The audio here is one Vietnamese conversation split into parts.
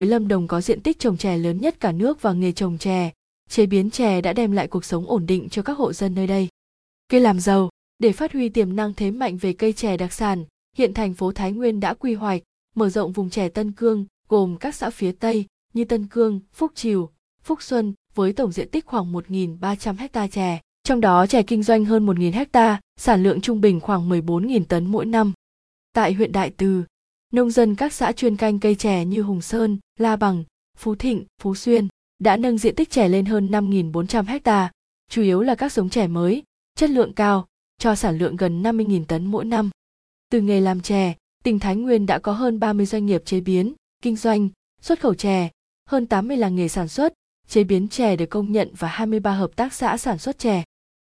Lâm Đồng có diện tích trồng chè lớn nhất cả nước và nghề trồng chè, chế biến chè đã đem lại cuộc sống ổn định cho các hộ dân nơi đây. Cây làm giàu, để phát huy tiềm năng thế mạnh về cây chè đặc sản, hiện thành phố Thái Nguyên đã quy hoạch, mở rộng vùng chè Tân Cương, gồm các xã phía Tây như Tân Cương, Phúc Triều, Phúc Xuân với tổng diện tích khoảng 1.300 ha chè. Trong đó chè kinh doanh hơn 1.000 ha, sản lượng trung bình khoảng 14.000 tấn mỗi năm. Tại huyện Đại Từ, nông dân các xã chuyên canh cây chè như Hùng Sơn, La Bằng, Phú Thịnh, Phú Xuyên đã nâng diện tích chè lên hơn 5.400 ha, chủ yếu là các giống chè mới, chất lượng cao, cho sản lượng gần 50.000 tấn mỗi năm. Từ nghề làm chè, tỉnh Thái Nguyên đã có hơn 30 doanh nghiệp chế biến, kinh doanh, xuất khẩu chè, hơn 80 làng nghề sản xuất, chế biến chè được công nhận và 23 hợp tác xã sản xuất chè.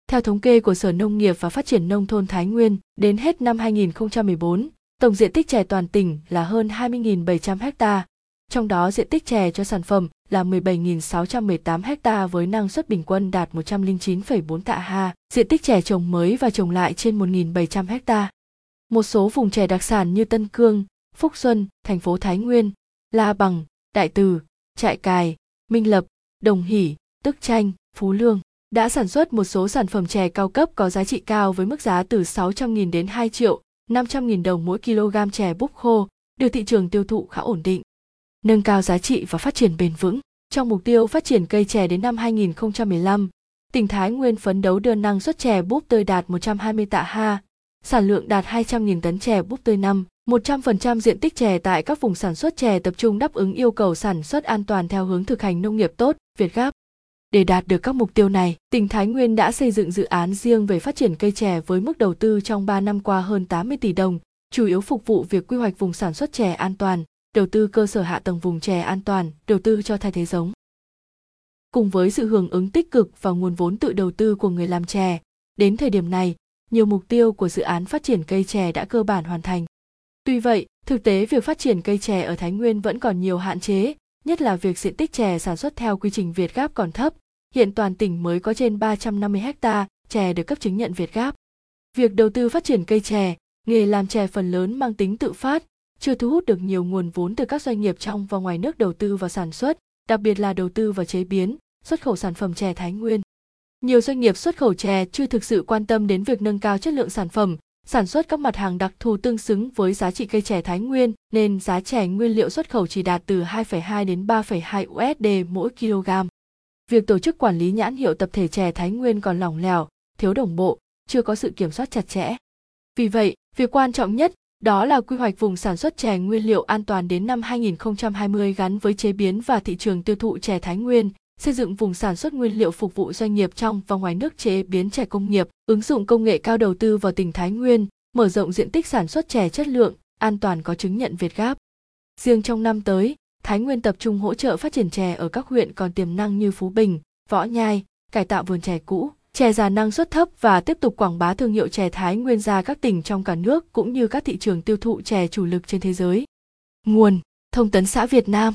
Theo thống kê của Sở Nông nghiệp và Phát triển Nông thôn Thái Nguyên, đến hết năm 2014, tổng diện tích chè toàn tỉnh là hơn 20.700 ha, trong đó diện tích chè cho sản phẩm là 17.618 ha với năng suất bình quân đạt 109,4 tạ ha, diện tích chè trồng mới và trồng lại trên 1.700 ha. Một số vùng chè đặc sản như Tân Cương, Phúc Xuân, thành phố Thái Nguyên, La Bằng, Đại Từ, Trại Cài, Minh Lập, Đồng Hỷ, Tức Chanh, Phú Lương đã sản xuất một số sản phẩm chè cao cấp có giá trị cao với mức giá từ 600.000 đến 2 triệu 500.000 đồng mỗi kg chè búp khô, được thị trường tiêu thụ khá ổn định. Nâng cao giá trị và phát triển bền vững. Trong mục tiêu phát triển cây chè đến năm 2015, tỉnh Thái Nguyên phấn đấu đưa năng suất chè búp tươi đạt 120 tạ ha, sản lượng đạt 200.000 tấn chè búp tươi năm, 100% diện tích chè tại các vùng sản xuất chè tập trung đáp ứng yêu cầu sản xuất an toàn theo hướng thực hành nông nghiệp tốt, Việt Gáp. Để đạt được các mục tiêu này, tỉnh Thái Nguyên đã xây dựng dự án riêng về phát triển cây chè với mức đầu tư trong 3 năm qua hơn 80 tỷ đồng, chủ yếu phục vụ việc quy hoạch vùng sản xuất chè an toàn, đầu tư cơ sở hạ tầng vùng chè an toàn, đầu tư cho thay thế giống. Cùng với sự hưởng ứng tích cực và nguồn vốn tự đầu tư của người làm chè, đến thời điểm này, nhiều mục tiêu của dự án phát triển cây chè đã cơ bản hoàn thành. Tuy vậy, thực tế việc phát triển cây chè ở Thái Nguyên vẫn còn nhiều hạn chế, nhất là việc diện tích chè sản xuất theo quy trình Việt Gáp còn thấp. Hiện toàn tỉnh mới có trên 350 ha chè được cấp chứng nhận Việt Gáp. Việc đầu tư phát triển cây chè, nghề làm chè phần lớn mang tính tự phát, chưa thu hút được nhiều nguồn vốn từ các doanh nghiệp trong và ngoài nước đầu tư vào sản xuất, đặc biệt là đầu tư vào chế biến, xuất khẩu sản phẩm chè Thái Nguyên. Nhiều doanh nghiệp xuất khẩu chè chưa thực sự quan tâm đến việc nâng cao chất lượng sản phẩm, sản xuất các mặt hàng đặc thù tương xứng với giá trị cây chè Thái Nguyên, nên giá chè nguyên liệu xuất khẩu chỉ đạt từ 2,2 đến 3,2 USD mỗi kg. Việc tổ chức quản lý nhãn hiệu tập thể chè Thái Nguyên còn lỏng lẻo, thiếu đồng bộ, chưa có sự kiểm soát chặt chẽ. Vì vậy, việc quan trọng nhất đó là quy hoạch vùng sản xuất chè nguyên liệu an toàn đến năm 2020 gắn với chế biến và thị trường tiêu thụ chè Thái Nguyên, xây dựng vùng sản xuất nguyên liệu phục vụ doanh nghiệp trong và ngoài nước chế biến chè công nghiệp, ứng dụng công nghệ cao đầu tư vào tỉnh Thái Nguyên, mở rộng diện tích sản xuất chè chất lượng, an toàn có chứng nhận Việt Gáp. Riêng trong năm tới, Thái Nguyên tập trung hỗ trợ phát triển chè ở các huyện còn tiềm năng như Phú Bình, Võ Nhai, cải tạo vườn chè cũ, chè già năng suất thấp và tiếp tục quảng bá thương hiệu chè Thái Nguyên ra các tỉnh trong cả nước cũng như các thị trường tiêu thụ chè chủ lực trên thế giới. Nguồn: Thông tấn xã Việt Nam